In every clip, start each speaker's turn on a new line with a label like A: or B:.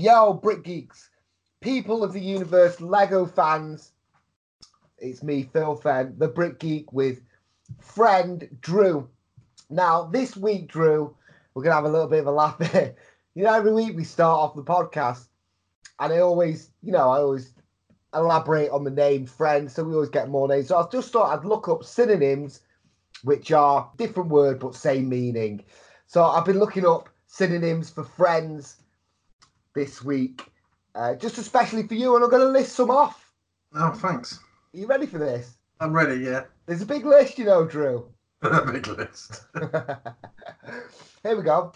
A: Yo, Brick Geeks, people of the universe, Lego fans. It's me, Phil Fenn, the Brick Geek, with friend Drew. Now, this week, Drew, we're gonna have a little bit of a laugh here. You know, every week we start off the podcast, and I always, you know, I always elaborate on the name friend, so we always get more names. So I just thought I'd look up synonyms, which are different word but same meaning. So I've been looking up synonyms for friends this week, uh, just especially for you, and I'm going to list some off.
B: Oh, thanks.
A: Are you ready for this?
B: I'm ready, yeah.
A: There's a big list, you know, Drew.
B: Big list.
A: Here we go.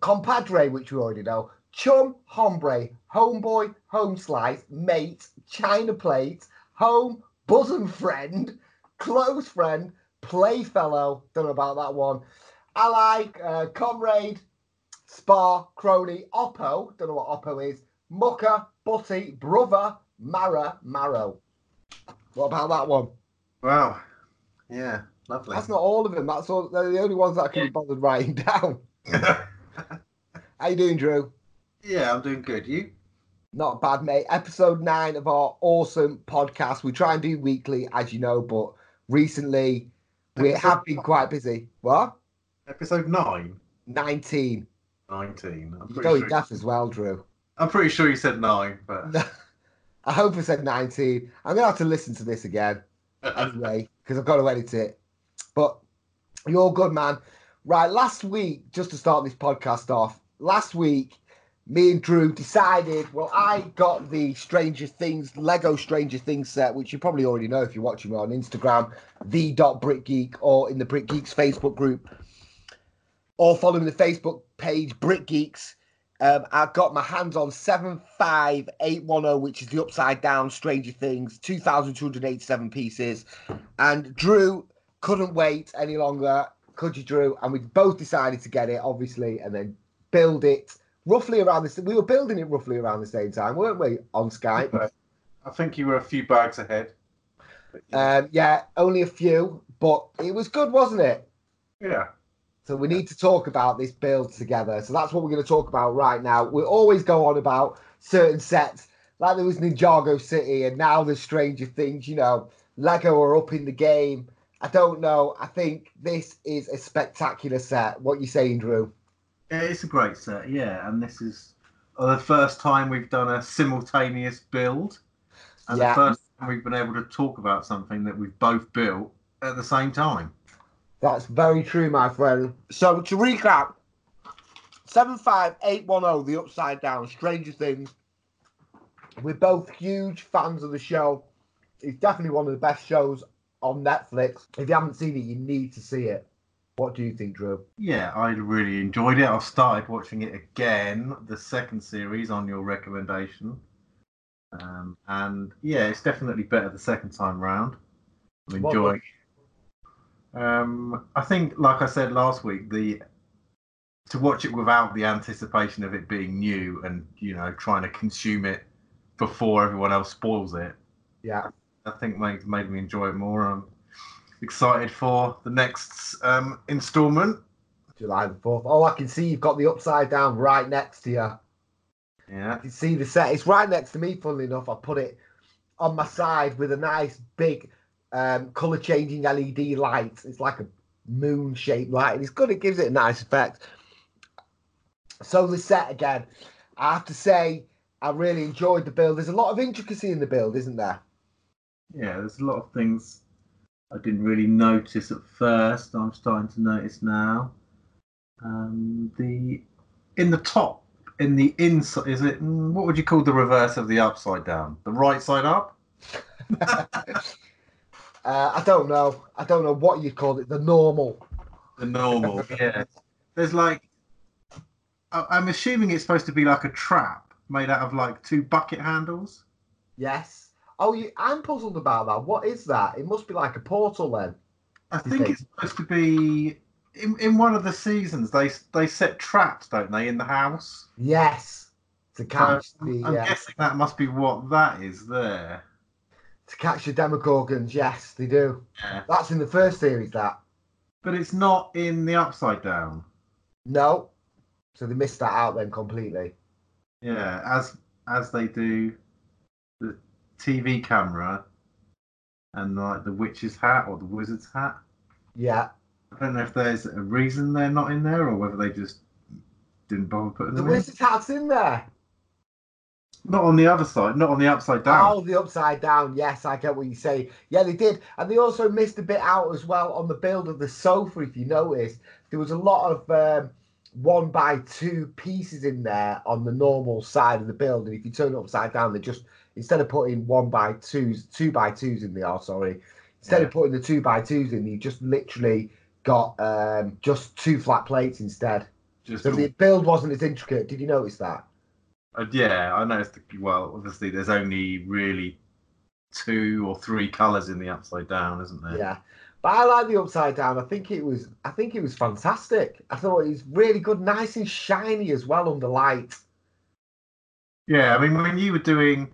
A: Compadre, which we already know. Chum, hombre, homeboy, home slice, mate, china plate, home, bosom friend, close friend, playfellow. Don't know about that one. Ally, uh, comrade, spar, crony, oppo. Don't know what oppo is. Mucker, butty, brother, mara, marrow. What about that one?
B: Wow. Yeah, lovely.
A: That's not all of them. That's all. They're the only ones that I can be bothered writing down. How you doing, Drew?
B: yeah, I'm doing good. You?
A: Not bad, mate. Episode nine of our awesome podcast. We try and do weekly, as you know, but recently we
B: Episode
A: have been quite busy. What?
B: Episode 9?
A: 19.
B: 19. I'm
A: You're
B: pretty,
A: going
B: sure,
A: deaf as well, Drew.
B: I'm pretty sure you said 9, but.
A: I hope I said 19. I'm going to have to listen to this again anyway, because I've got to edit it. But you're good, man. Right, last week, just to start this podcast off, last week, me and Drew decided, well, I got the Stranger Things, Lego Stranger Things set, which you probably already know if you're watching me on Instagram, the dot Brick Geek, or in the Brick Geeks Facebook group, or following the Facebook page Brick Geeks. Um, I got my hands on 75810, which is the upside down Stranger Things, 2,287 pieces. And Drew couldn't wait any longer, could you, Drew? And we both decided to get it, obviously, and then build it roughly around this. We were building it roughly around the same time, weren't we, on Skype?
B: I think you were a few bags ahead.
A: Um, yeah, only a few, but it was good, wasn't it?
B: yeah.
A: So we need to talk about this build together. So that's what we're going to talk about right now. We always go on about certain sets, like there was Ninjago City, and now there's Stranger Things. You know, Lego are up in the game. I don't know. I think this is a spectacular set. What you saying, Drew?
B: It's a great set, yeah. And this is uh, the first time we've done a simultaneous build. And
A: Yeah.
B: the first time we've been able to talk about something that we've both built at the same time.
A: That's very true, my friend. So to recap, seven five eight one zero, the Upside Down, Stranger Things. We're both huge fans of the show. It's definitely one of the best shows on Netflix. If you haven't seen it, you need to see it. What do you think, Drew?
B: Yeah, I really enjoyed it. I've started watching it again, the second series on your recommendation. Um, and yeah, it's definitely better the second time round. I'm enjoying it. Um, I think, like I said last week, the to watch it without the anticipation of it being new and you know trying to consume it before everyone else spoils it,
A: Yeah,
B: I think made made me enjoy it more. I'm excited for the next um, installment.
A: July the 4th. Oh, I can see you've got the Upside Down right next to you. I
B: Yeah.
A: can see the set. It's right next to me, funnily enough. I put it on my side with a nice big um, color changing LED light. It's like a moon shaped light. and It's good. It gives it a nice effect. So the set again, I have to say, I really enjoyed the build. There's a lot of intricacy in the build, isn't there?
B: yeah, there's a lot of things I didn't really notice at first. I'm starting to notice now. Um, the in the top, in the inside, is it what would you call the reverse of the upside down? The right side up?
A: Uh, I don't know. I don't know what you call it. The normal.
B: The normal, yeah. There's like, I'm assuming it's supposed to be like a trap made out of like two bucket handles.
A: Yes. Oh, you, I'm puzzled about that. What is that? It must be like a portal then.
B: I think
A: think?
B: it's supposed to be in, in one of the seasons. They they set traps, don't they, in the house?
A: Yes. To catch
B: So,
A: the
B: I'm
A: uh,
B: guessing that must be what that is there.
A: To catch the Demogorgons. Yes, they do.
B: Yeah.
A: That's in the first series. That
B: But it's not in the upside down.
A: no. So they missed that out then completely.
B: Yeah, as as they do the TV camera and like the witch's hat or the wizard's hat.
A: Yeah.
B: I don't know if there's a reason they're not in there or whether they just didn't bother putting
A: The
B: them in.
A: The wizard's hat's in there.
B: Not on the other side, not on the upside down.
A: Oh, the upside down. Yes, I get what you say. Yeah, they did. And they also missed a bit out as well on the build of the sofa, if you noticed. There was a lot of um, one by two pieces in there on the normal side of the build. And if you turn it upside down, they just, instead of putting one by twos, two by twos in there, oh, sorry, instead
B: Yeah.
A: of putting the two by twos in, you just literally got um, just two flat plates instead.
B: Just
A: So the build wasn't as intricate. Did you notice that?
B: Uh, yeah, I noticed. The, well, obviously, there's only really two or three colours in the upside down, isn't there?
A: Yeah. But I like the upside down. I think it was I think it was fantastic. I thought it was really good, nice and shiny as well under light.
B: Yeah, I mean, when you were doing,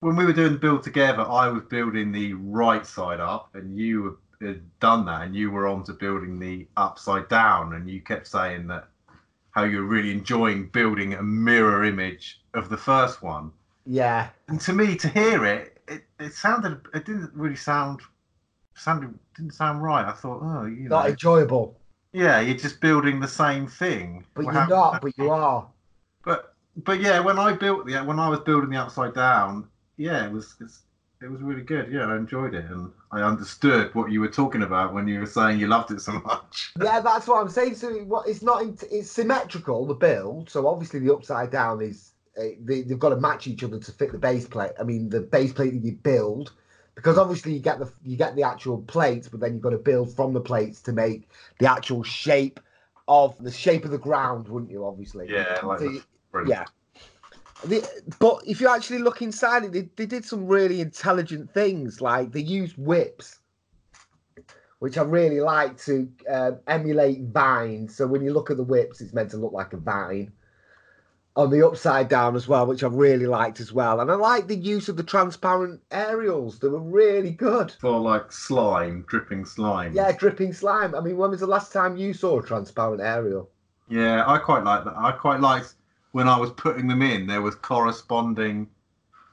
B: when we were doing the build together, I was building the right side up, and you had done that, and you were on to building the upside down, and you kept saying that how you're really enjoying building a mirror image of the first one.
A: Yeah.
B: And to me, to hear it, it, it sounded, it didn't really sound, sounded didn't sound right. I thought, oh, you know,
A: Not enjoyable.
B: yeah, you're just building the same thing.
A: But
B: Well,
A: you're not, but you are.
B: But but yeah, when I built the when I was building the upside down, yeah, it was it's, it was really good. Yeah, I enjoyed it, and I understood what you were talking about when you were saying you loved it so much.
A: Yeah, that's what I'm saying. So what it's not in, it's symmetrical the build. So obviously the upside down is uh, they, they've got to match each other to fit the base plate. I mean the base plate that you build because obviously you get the you get the actual plates, but then you've got to build from the plates to make the actual shape of the shape of the ground, wouldn't you? Obviously.
B: Yeah, like
A: So you- yeah. The, but if you actually look inside it, they, they did some really intelligent things. Like they used whips, which I really like to um, emulate vines. So when you look at the whips, it's meant to look like a vine. On the upside down as well, which I really liked as well. And I like the use of the transparent aerials. They were really good.
B: For like slime, dripping slime.
A: Yeah, dripping slime. I mean, when was the last time you saw a transparent aerial?
B: Yeah, I quite like that. I quite liked when I was putting them in. There was corresponding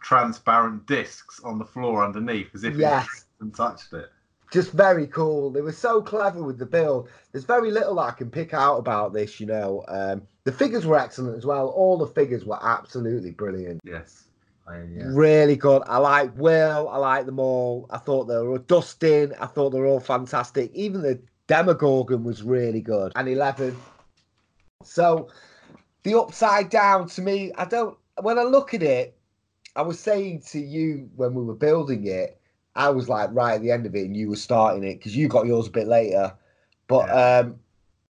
B: transparent discs on the floor underneath, as if
A: Yes.
B: you touched it.
A: just very cool. They were so clever with the build. There's very little I can pick out about this, you know. Um, the figures were excellent as well. All the figures were absolutely brilliant.
B: Yes. I, yeah.
A: Really good. I like Will. I like them all. I thought they were Dustin. I thought they were all fantastic. Even the Demogorgon was really good. And Eleven. So the upside down to me, I don't. When I look at it, I was saying to you when we were building it, I was like right at the end of it, and you were starting it because you got yours a bit later. But um,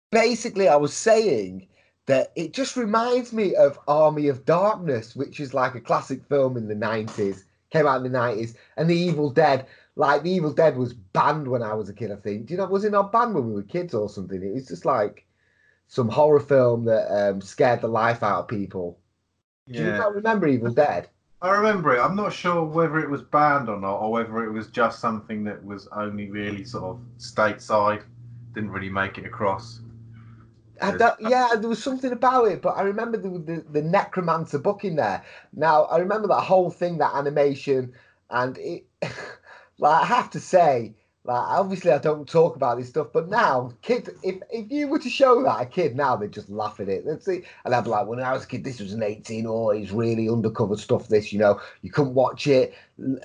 A: basically, I was saying that it just reminds me of Army of Darkness, which is like a classic film in the nineties, came out in the nineties, and The Evil Dead. Like The Evil Dead was banned when I was a kid, I think. Do you know? It was it not banned when we were kids or something? It was just like some horror film that um, scared the life out of people. Do you not remember Evil Dead?
B: I remember it. I'm not sure whether it was banned or not, or whether it was just something that was only really sort of stateside, didn't really make it across.
A: Yeah, there was something about it, but I remember the, the the Necromancer book in there. Now I remember that whole thing, that animation, and it. like I have to say, like obviously I don't talk about this stuff, but now kid, if if you were to show that a kid now, they'd just laugh at it. They'd see, and I'd be like, when I was a kid, this was an eighteen, or it's really undercover stuff. This, you know, you couldn't watch it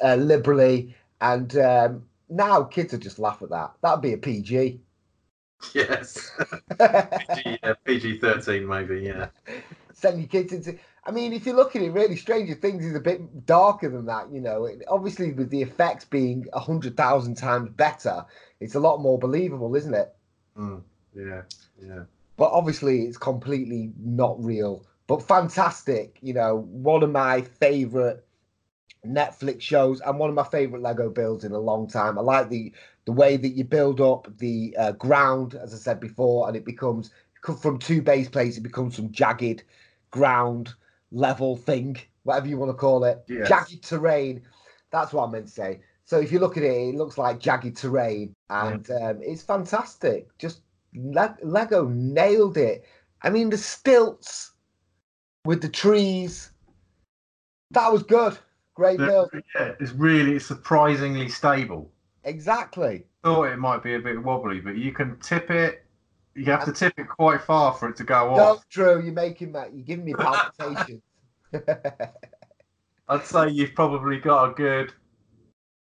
A: uh, liberally, and um, now kids would just laugh at that. That'd be a PG.
B: Yes. PG, yeah, PG 13, maybe, yeah.
A: send your kids into. I mean, if you look at it, really, Stranger Things is a bit darker than that. You know, It- obviously with the effects being a hundred thousand times better, it's a lot more believable, isn't it?
B: Mm, yeah, yeah.
A: But obviously, it's completely not real. But fantastic. You know, one of my favorite Netflix shows and one of my favorite Lego builds in a long time. I like the the way that you build up the uh, ground, as I said before, and it becomes from two base plates, it becomes some jagged ground level thing, whatever you want to call it.
B: Yes.
A: Jagged terrain. That's what I meant to say. So if you look at it, it looks like jagged terrain, and um, it's fantastic. Just Le- Lego nailed it. I mean, the stilts with the trees. That was good. Great build.
B: Yeah, it's really surprisingly stable.
A: Exactly.
B: Thought it might be a bit wobbly, but you can tip it. You have to tip it quite far for it to go
A: No,
B: off.
A: Drew, you're making that. You're giving me palpitations.
B: I'd say you've probably got a good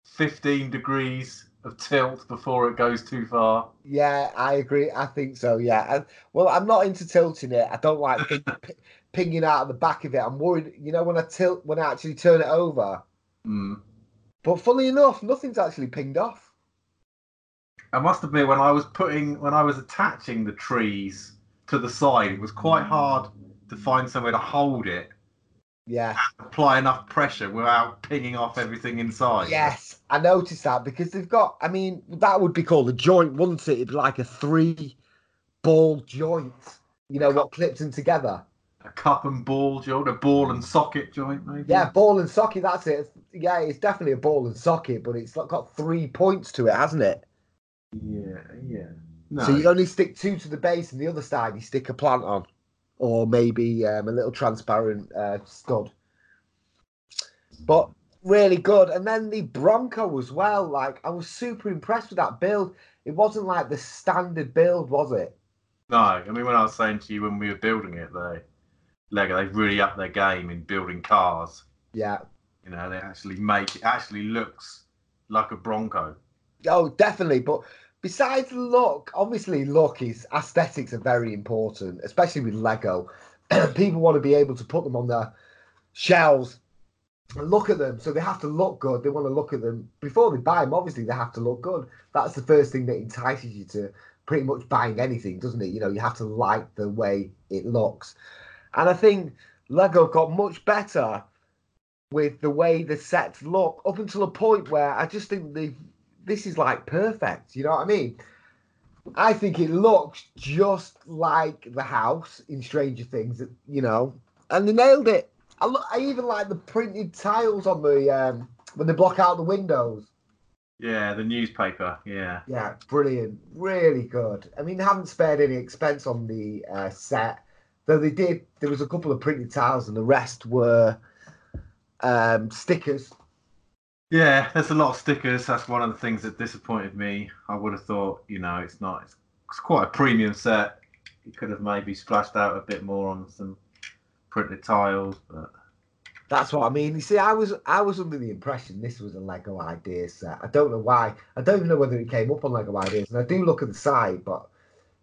B: 15 degrees of tilt before it goes too far.
A: yeah, I agree. I think so. Yeah. And, well, I'm not into tilting it. I don't like ping, p- pinging out of the back of it. I'm worried. You know, when I tilt, when I actually turn it over.
B: Mm.
A: But funnily enough, nothing's actually pinged off.
B: I must admit, when I was putting, when I was attaching the trees to the side, it was quite hard to find somewhere to hold it,
A: Yeah.
B: apply enough pressure without pinging off everything inside.
A: Yes, I noticed that because they've got. I mean, that would be called a joint, wouldn't it? It'd be like a three ball joint. You know what clips them together?
B: A cup and ball joint, a ball and socket joint, maybe.
A: Yeah, ball and socket. That's it. Yeah, it's definitely a ball and socket, but it's got three points to it, hasn't it?
B: Yeah, yeah. No.
A: So you only stick two to the base, and the other side you stick a plant on, or maybe um, a little transparent uh, stud. But really good. And then the Bronco as well. Like I was super impressed with that build. It wasn't like the standard build, was it?
B: No, I mean when I was saying to you when we were building it, they Lego they've really upped their game in building cars.
A: Yeah.
B: You know, they actually make it actually looks like a Bronco.
A: Oh, definitely. But besides look, obviously, look is aesthetics are very important, especially with Lego. People want to be able to put them on their shelves and look at them. So they have to look good. They want to look at them before they buy them. Obviously, they have to look good. That's the first thing that entices you to pretty much buying anything, doesn't it? You know, you have to like the way it looks. And I think Lego got much better with the way the sets look up until a point where I just think they've this is like perfect. You know what I mean? I think it looks just like the house in Stranger Things, you know, and they nailed it. I look, I even like the printed tiles on the um, when they block out the windows.
B: Yeah, the newspaper. Yeah.
A: Yeah, brilliant, really good. I mean, they haven't spared any expense on the uh, set, though they did. There was a couple of printed tiles, and the rest were um, stickers.
B: Yeah, there's a lot of stickers. That's one of the things that disappointed me. I would have thought, you know, it's not. It's, it's quite a premium set. You could have maybe splashed out a bit more on some printed tiles, but
A: That's what I mean. You see, I was I was under the impression this was a Lego Ideas set. I don't know why. I don't even know whether it came up on Lego Ideas, and I do look at the side, but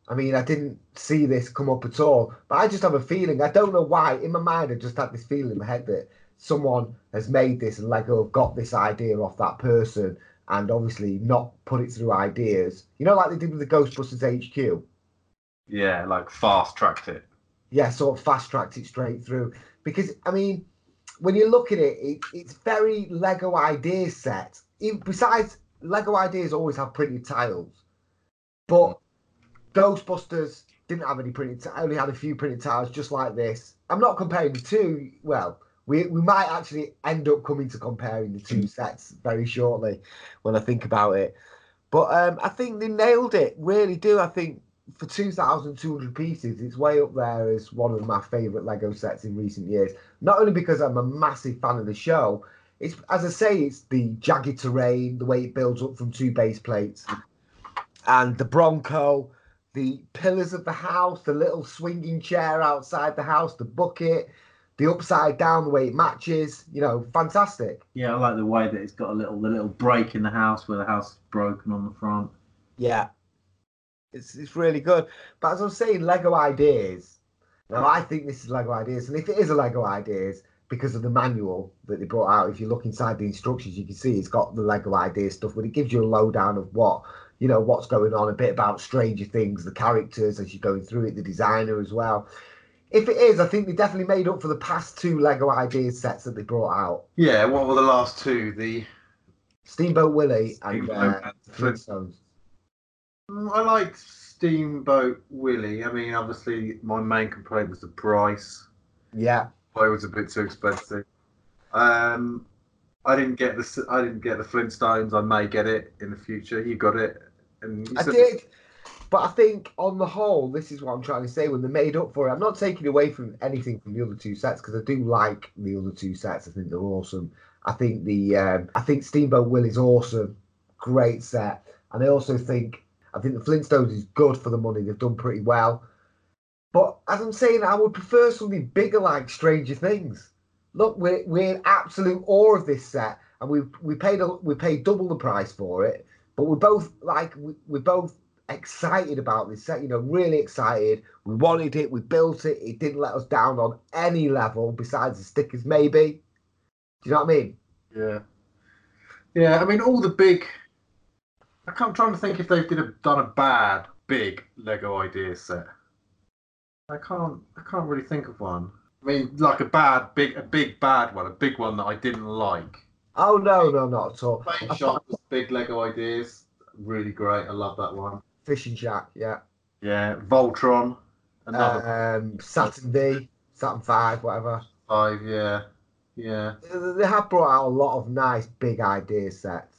A: I mean, I didn't see this come up at all. But I just have a feeling. I don't know why. In my mind, I just had this feeling in my head that someone has made this, and Lego have got this idea off that person, and obviously not put it through ideas. You know, like they did with the Ghostbusters HQ.
B: yeah, like fast tracked it.
A: yeah, sort of fast tracked it straight through. Because I mean, when you look at it, it it's very Lego idea set. Even, besides, Lego ideas always have printed tiles, but Ghostbusters didn't have any printed. Only had a few printed tiles, just like this. I'm not comparing the two. Well, we we might actually end up coming to comparing the two sets very shortly when I think about it. But um, I think they nailed it. Really do. I think for 2,200 pieces, it's way up there as one of my favourite Lego sets in recent years. Not only because I'm a massive fan of the show, it's as I say, it's the jagged terrain, the way it builds up from two base plates, and the Bronco, the pillars of the house, the little swinging chair outside the house, the bucket, the upside down, the way it matches. You know, fantastic.
B: Yeah, I like the way that it's got a little the little break in the house where the house is broken on the front.
A: Yeah. It's it's really good. But as I was saying, Lego ideas. Now I think this is Lego ideas, and if it is a Lego ideas, because of the manual that they brought out, if you look inside the instructions, you can see it's got the Lego ideas stuff, but it gives you a lowdown of what you know what's going on, a bit about Stranger Things, the characters as you're going through it, the designer as well. If it is, I think they definitely made up for the past two Lego ideas sets that they brought out.
B: Yeah, what were the last two? The
A: Steamboat Willie and
B: Steamboat
A: uh,
B: and the
A: Flintstones.
B: Mm, I like Steamboat Willie. I mean, obviously, my main complaint was the price.
A: Yeah,
B: It was a bit too expensive. Um, I didn't get the I didn't get the Flintstones. I may get it in the future. You got it, and you
A: I did. But I think on the whole, this is what I'm trying to say. When they made up for it, I'm not taking away from anything from the other two sets because I do like the other two sets. I think they're awesome. I think the um, I think Steamboat Will is awesome, great set, and I also think I think the Flintstones is good for the money. They've done pretty well. But as I'm saying, I would prefer something bigger like Stranger Things. Look, we're we're in absolute awe of this set, and we we paid a, we paid double the price for it. But we're both like we, we're both excited about this set. You know, really excited. We wanted it. We built it. It didn't let us down on any level besides the stickers, maybe. Do you know what I mean?
B: Yeah. Yeah, I mean, all the big. I can't, I'm trying to think if they did have done a bad, big Lego idea set. I can't. I can't really think of one. I mean, like a bad, big, a big bad one, a big one that I didn't like.
A: Oh no, no, not at all.
B: Shop was big Lego ideas. Really great. I love that one.
A: Fishing Shack, yeah.
B: Yeah, Voltron, another
A: Um, Saturn V, Saturn Five, whatever.
B: five. Yeah, yeah.
A: they have brought out a lot of nice big idea sets.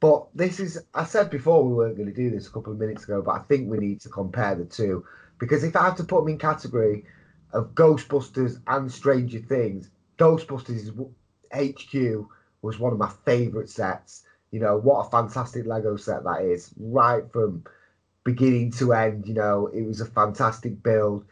A: But this is, I said before we weren't going to do this a couple of minutes ago, but I think we need to compare the two. Because if I had to put them in category of Ghostbusters and Stranger Things, Ghostbusters is, HQ was one of my favourite sets. You know, what a fantastic Lego set that is, right from beginning to end. You know, it was a fantastic build.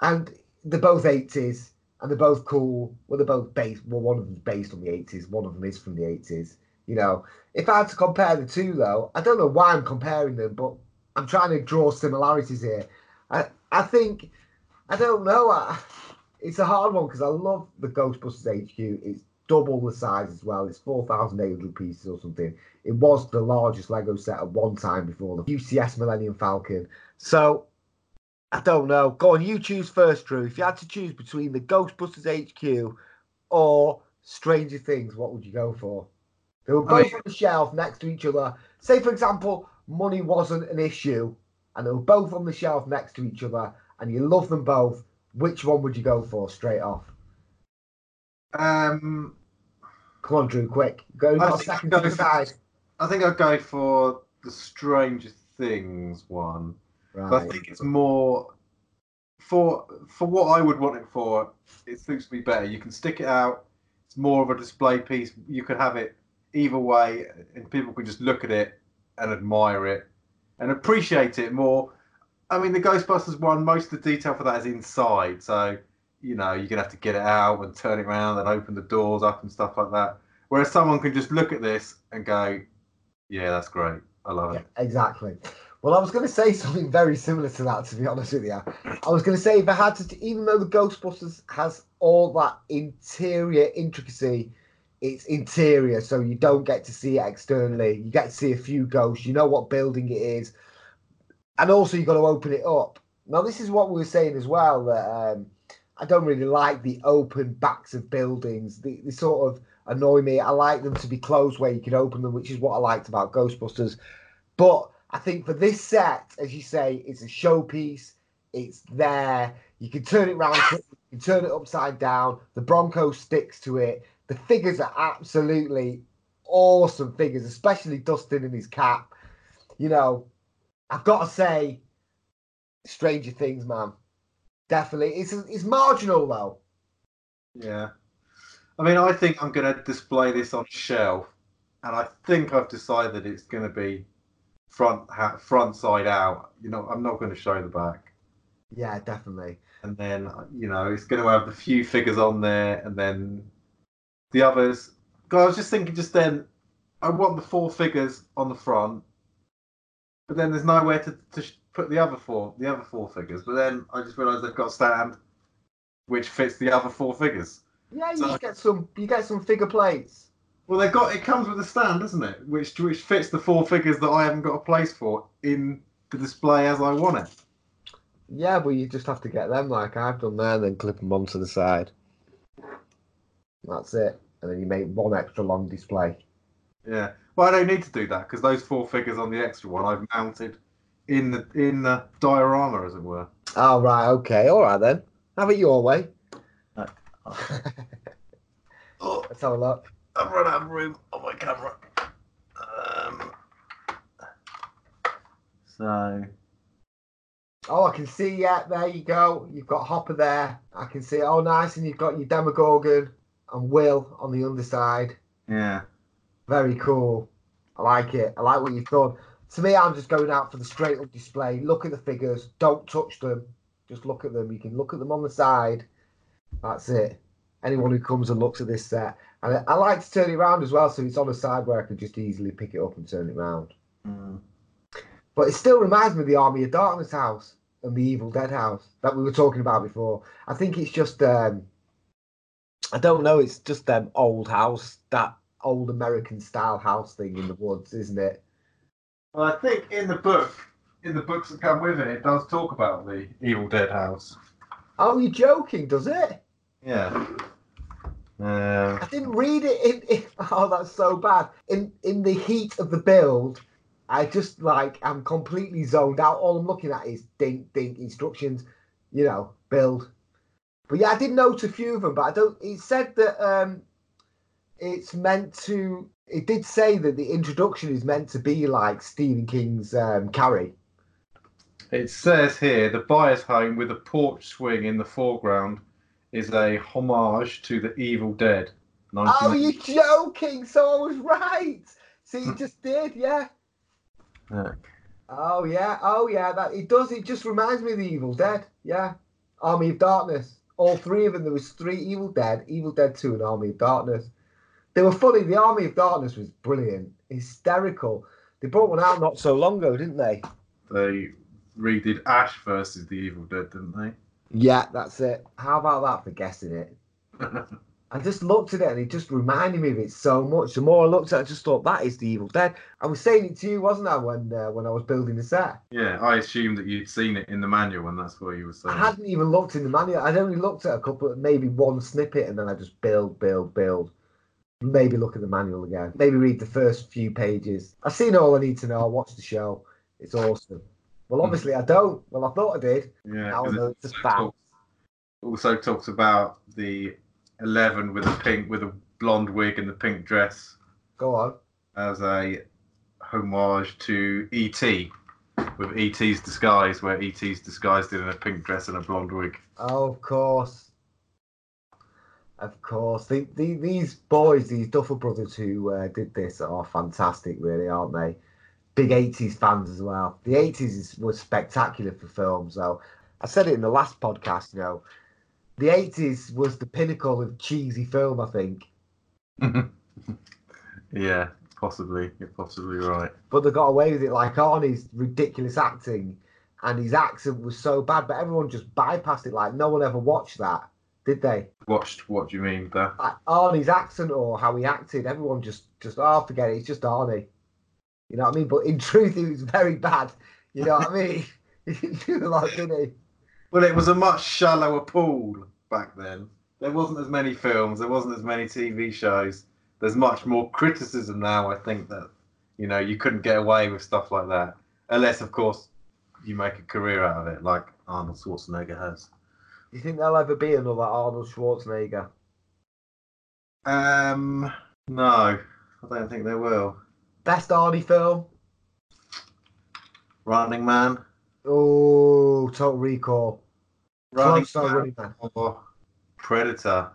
A: And they're both 80s and they're both cool. Well, they're both based. Well, one of them's based on the eighties. One of them is from the eighties. You know, if I had to compare the two, though, I don't know why I'm comparing them, but I'm trying to draw similarities here. I I think I don't know. I, it's a hard one because I love the Ghostbusters HQ. It's double the size as well. It's four thousand eight hundred pieces or something. It was the largest Lego set at one time before the UCS Millennium Falcon. So I don't know. Go on, you choose first, Drew. If you had to choose between the Ghostbusters HQ or Stranger Things, what would you go for? They were
B: I
A: both
B: mean-
A: on the shelf next to each other. Say, for example, money wasn't an issue, and they were both on the shelf next to each other, and you love them both. Which one would you go for straight off?
B: Um,
A: Come on, Drew, quick. Go.
B: I think go for- I think I'd go for the Stranger Things one. But I think it's more for for what I would want it for. It suits me better. You can stick it out. It's more of a display piece. You could have it either way, and people can just look at it and admire it and appreciate it more. I mean, the Ghostbusters one, most of the detail for that is inside, so you know you're gonna have to get it out and turn it around and open the doors up and stuff like that. Whereas someone can just look at this and go, "Yeah, that's great. I love
A: Yeah,
B: it."
A: exactly. Well, I was going to say something very similar to that, to be honest with you. I was going to say if I had to, even though the Ghostbusters has all that interior intricacy, it's interior, so you don't get to see it externally. You get to see a few ghosts. You know what building it is, and also you've got to open it up. Now, this is what we were saying as well that um, I don't really like the open backs of buildings. They, they sort of annoy me. I like them to be closed where you can open them, which is what I liked about Ghostbusters. But I think for this set, as you say, it's a showpiece. It's there. You can turn it around, you can turn it upside down. The Bronco sticks to it. The figures are absolutely awesome figures, especially Dustin in his cap. You know, I've got to say, Stranger Things, man. Definitely. It's it's marginal though.
B: Yeah. I mean, I think I'm going to display this on shelf, and I think I've decided it's going to be front ha- front side out. You know, I'm not going to show the back,
A: Yeah, definitely.
B: and then you know it's going to have the few figures on there, and then the others. God, I was just thinking just then, I want the four figures on the front, but then there's nowhere to, to put the other four the other four figures. But then I just realised they've got a stand which fits the other four figures.
A: Yeah, you
B: So-
A: just get some you get some figure plates.
B: Well, they've got it comes with a stand, doesn't it? Which which fits the four figures that I haven't got a place for in the display as I want it.
A: Yeah, but you just have to get them like I've done there, and then clip them onto the side. That's it, and then you make one extra long display.
B: Yeah. Well, I don't need to do that because those four figures on the extra one I've mounted in the in the diorama, as it were.
A: Oh right, okay, all right then. Have it your way.
B: Right. Oh,
A: Let's have a look.
B: I've run out of room on my camera. Um, so
A: Oh, I can see. Yeah, there you go. You've got Hopper there. I can see. Oh, nice. And you've got your Demogorgon and Will on the underside.
B: Yeah.
A: Very cool. I like it. I like what you've done. To me, I'm just going out for the straight up display. Look at the figures. Don't touch them. Just look at them. You can look at them on the side. That's it. Anyone who comes and looks at this set. And I, I like to turn it around as well, so it's on a side where I can just easily pick it up and turn it around.
B: Mm.
A: But it still reminds me of the Army of Darkness house and the Evil Dead house that we were talking about before. I think it's just um I don't know, it's just them old house, that old American style house thing in the woods, isn't it?
B: Well, I think in the book, in the books that come with it, it does talk about the Evil Dead house.
A: Oh, you're joking, does it?
B: Yeah. Um,
A: I didn't read it in, in oh that's so bad. In in the heat of the build, I just like I'm completely zoned out. All I'm looking at is dink dink instructions, you know, build. But yeah, I did note a few of them, but I don't it said that um it's meant to it did say that the introduction is meant to be like Stephen King's um Carrie.
B: it says here the buyer's home with a porch swing in the foreground is a homage to the Evil Dead.
A: Oh, you're joking! So I was right. See, you just did, yeah.
B: Yeah.
A: Oh yeah, oh yeah. That it does. It just reminds me of the Evil Dead. Yeah, Army of Darkness. All three of them. There was three Evil Dead, Evil Dead Two, and Army of Darkness. They were funny. The Army of Darkness was brilliant, hysterical. They brought one out not so long ago, didn't they?
B: They redid Ash versus the Evil Dead, didn't they?
A: Yeah, that's it. How about that for guessing it? I just looked at it and it just reminded me of it so much. The more I looked at it, I just thought that is the Evil Dead. I was saying it to you, wasn't I, when uh, when I was building the set?
B: yeah, I assumed that you'd seen it in the manual, and that's what you were saying.
A: I hadn't even looked in the manual. I'd only looked at a couple, maybe one snippet, and then I just build, build, build. Maybe look at the manual again. Maybe read the first few pages. I've seen all I need to know. I watched the show. It's awesome. Well, hmm. obviously I don't. Well, I thought I did.
B: Yeah,
A: Now I know it's just
B: also
A: bad.
B: talks, also talks about the eleven with a pink with a blonde wig and the pink dress
A: Go on.
B: as a homage to E.T. with E.T.'s disguise, where E.T.'s disguised in a pink dress and a blonde wig.
A: Oh, of course. Of course. The, the, these boys, these Duffer brothers who uh, did this are fantastic, really, aren't they? Big 80s fans as well. The 80s is, was spectacular for films, though. I said it in the last podcast, you know. The 80s was the pinnacle of cheesy film, I think.
B: yeah, possibly. You're possibly right.
A: But they got away with it, like Arnie's ridiculous acting, and his accent was so bad, but everyone just bypassed it. Like, no one ever watched that, did they?
B: Watched. What do you mean,
A: like Arnie's accent or how he acted, everyone just just oh forget it, it's just Arnie. You know what I mean? But in truth, he was very bad. You know what I mean? He didn't do a lot, did he?
B: Well, it was a much shallower pool back then. There wasn't as many films. There wasn't as many TV shows. There's much more criticism now. I think that you know you couldn't get away with stuff like that unless, of course, you make a career out of it, like Arnold Schwarzenegger has.
A: Do you think there'll ever be another Arnold Schwarzenegger?
B: Um, no, I don't think there will.
A: Best Arnie film?
B: Running Man.
A: Oh, Total Recall.
B: Running
A: Close
B: Man
A: Running Man.
B: or Predator.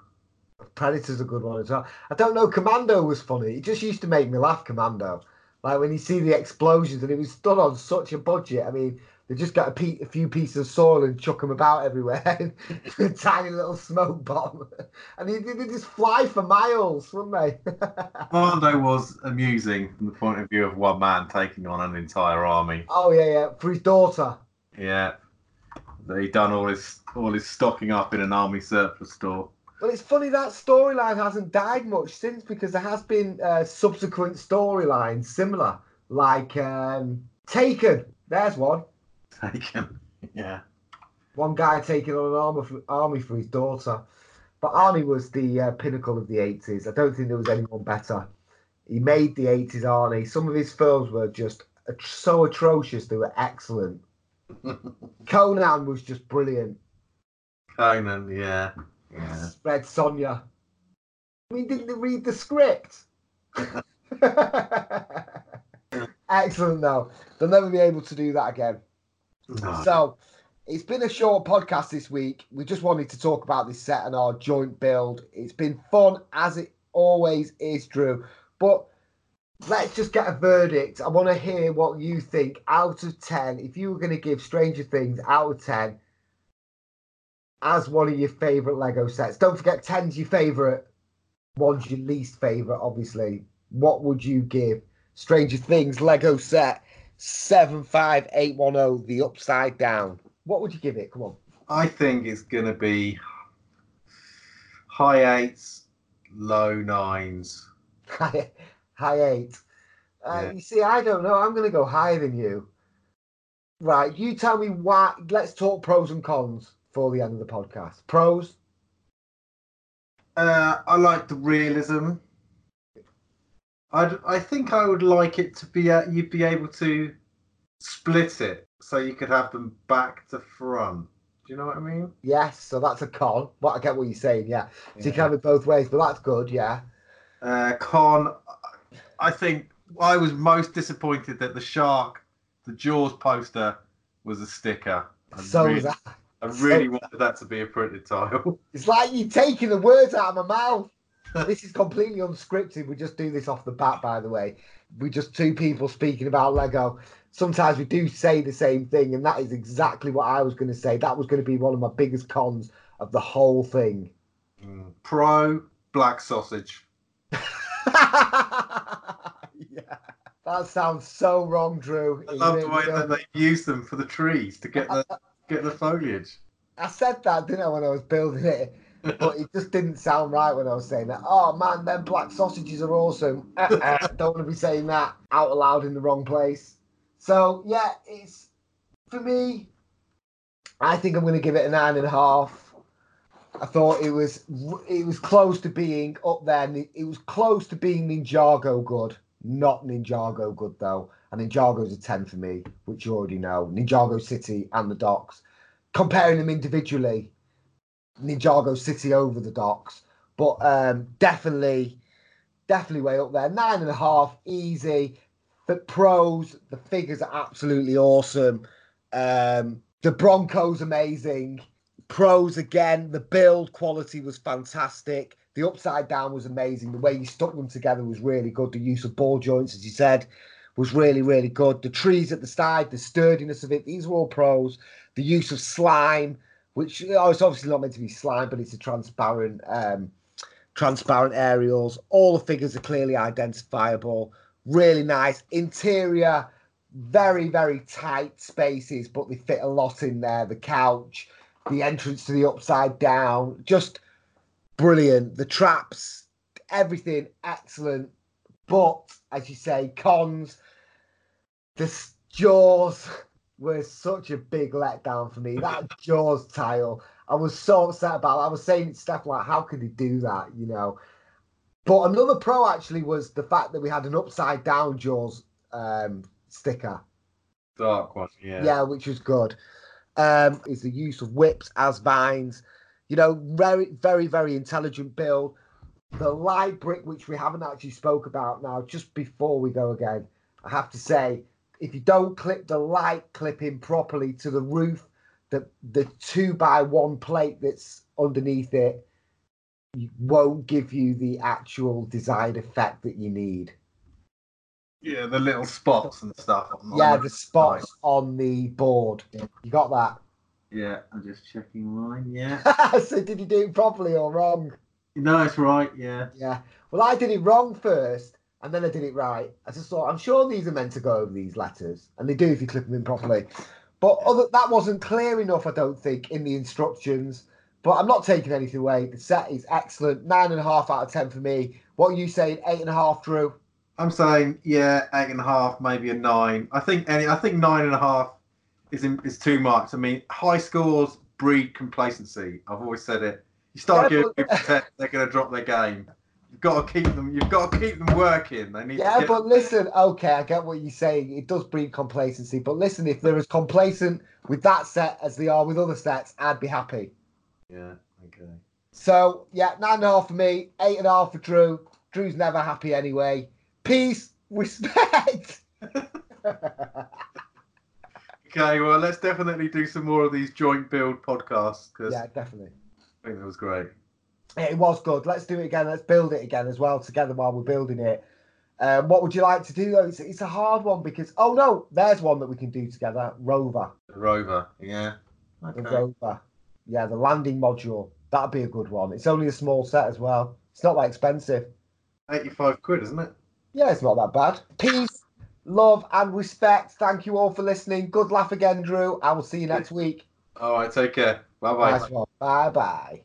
A: Predator's a good one as well. I don't know. Commando was funny. It just used to make me laugh. Commando, like when you see the explosions, and it was done on such a budget. I mean, they just got a, pe- a few pieces of soil and chuck them about everywhere. a tiny little smoke bomb, and they, they just fly for miles, wouldn't they?
B: Commando was amusing from the point of view of one man taking on an entire army.
A: oh yeah, yeah. For his daughter.
B: Yeah, he done all his all his stocking up in an army surplus store.
A: Well, it's funny that storyline hasn't died much since because there has been uh, subsequent storylines similar, like um, Taken. There's one.
B: Taken. Yeah.
A: one guy taking on an army for, army for his daughter. But Arnie was the uh, pinnacle of the 80s. I don't think there was anyone better. He made the 80s Arnie. Some of his films were just so atrocious, they were excellent. Conan was just brilliant.
B: Conan. Yeah. Yeah.
A: Red Sonja. I mean, didn't they read the script? excellent, though. They'll never be able to do that again.
B: No.
A: So, it's been a short podcast this week. We just wanted to talk about this set and our joint build. It's been fun as it always is, Drew. But let's just get a verdict. I want to hear what you think out of 10. If you were going to give Stranger Things out of 10 as one of your favorite Lego sets, don't forget 10's your favorite, one's your least favorite, obviously. What would you give Stranger Things Lego set 75810, the upside down? What would you give it? Come on.
B: I think it's going to be high eights, low nines.
A: high, high eight. Uh,
B: Yeah.
A: You see, I don't know. I'm going to go higher than you. Right. You tell me why. Let's talk pros and cons for the end of the podcast. Pros.
B: Uh, I like the realism. I I think I would like it to be uh, you'd be able to split it so you could have them back to front. Do you know what I mean?
A: Yes. So that's a con. What I get what you're saying. Yeah. So you can have it both ways, but that's good. Yeah.
B: Uh, con, I think I was most disappointed that the shark, the Jaws poster, was a sticker. I
A: So
B: really,
A: was that.
B: I really wanted that to be a printed tile.
A: It's like you're taking the words out of my mouth. this is completely unscripted. We just do this off the bat, by the way. We're just two people speaking about Lego. Sometimes we do say the same thing, and that is exactly what I was going to say. That was going to be one of my biggest cons of the whole thing.
B: Mm. Pro black sausage.
A: yeah, that sounds so wrong, Drew.
B: I love the way that they use them for the trees to get the get the foliage.
A: I said that, didn't I, when I was building it? But it just didn't sound right when I was saying that. Oh man, them black sausages are awesome. Uh-uh, don't want to be saying that out loud in the wrong place. So yeah, it's for me. I think I'm going to give it a nine and a half. I thought it was it was close to being up there. It was close to being Ninjago good, not Ninjago good though. And Ninjago's a ten for me, which you already know. Ninjago City and the Docks. Comparing them individually, Ninjago City over the Docks, but um, definitely, definitely way up there. Nine and a half, easy. The pros, the figures are absolutely awesome. Um, the Broncos amazing. Pros again, the build quality was fantastic. The upside down was amazing. The way you stuck them together was really good. The use of ball joints, as you said, was really, really good. The trees at the side, the sturdiness of it, these were all pros. The use of slime, which oh, it's obviously not meant to be slime, but it's a transparent, um, transparent aerials. All the figures are clearly identifiable. Really nice interior, very, very tight spaces, but they fit a lot in there. The couch, the entrance to the upside down, just brilliant. The traps, everything excellent. But as you say, cons, the jaws were such a big letdown for me. That jaws tile, I was so upset about. It. I was saying to Steph, like, how could he do that? You know. But another pro actually was the fact that we had an upside down jaws um, sticker.
B: Dark one, yeah.
A: Yeah, which was good. Um, is the use of whips as vines. You know, very, very, very intelligent build. The light brick, which we haven't actually spoke about now, just before we go again, I have to say, if you don't clip the light clipping properly to the roof, the the two by one plate that's underneath it won't give you the actual desired effect that you need.
B: Yeah, the little spots and stuff. on
A: Yeah, the spots on the board. You got that?
B: Yeah, I'm just checking mine. Yeah.
A: so did you do it properly or wrong?
B: no, it's right. Yeah.
A: Yeah. Well, I did it wrong first, and then I did it right. I just thought, I'm sure these are meant to go over these letters, and they do if you clip them in properly. But other, that wasn't clear enough, I don't think, in the instructions. But I'm not taking anything away. The set is excellent. Nine and a half out of ten for me. What are you saying? Eight and a half, Drew?
B: I'm saying yeah, eight and a half, maybe a nine. I think any. I think nine and a half is in, is too much. I mean, high scores breed complacency. I've always said it. You start
A: Yeah,
B: giving people ten, they're going to drop their game. You've got to keep them. You've got to keep them working. They need.
A: Yeah, but listen, okay, I get what you're saying. It does breed complacency. But listen, if they're as complacent with that set as they are with other sets, I'd be happy.
B: Yeah. Okay.
A: So yeah, nine and a half for me, eight and a half for Drew. Drew's never happy anyway. Peace, respect.
B: Okay, well, let's definitely do some more of these joint build podcasts because
A: Yeah, definitely.
B: I think that was great.
A: It was good. Let's do it again. Let's build it again as well together while we're building it. Um, what would you like to do though? It's, it's a hard one because oh no, there's one that we can do together. Rover,
B: The rover, yeah.
A: the
B: Okay.
A: rover, yeah, the landing module. That'd be a good one. It's only a small set as well. It's not that expensive.
B: 85 quid, isn't it?
A: Yeah, it's not that bad. Peace, love, and respect. Thank you all for listening. Good laugh again, Drew. I will see you next week.
B: All right, take care. Bye bye.
A: Nice one. Bye bye.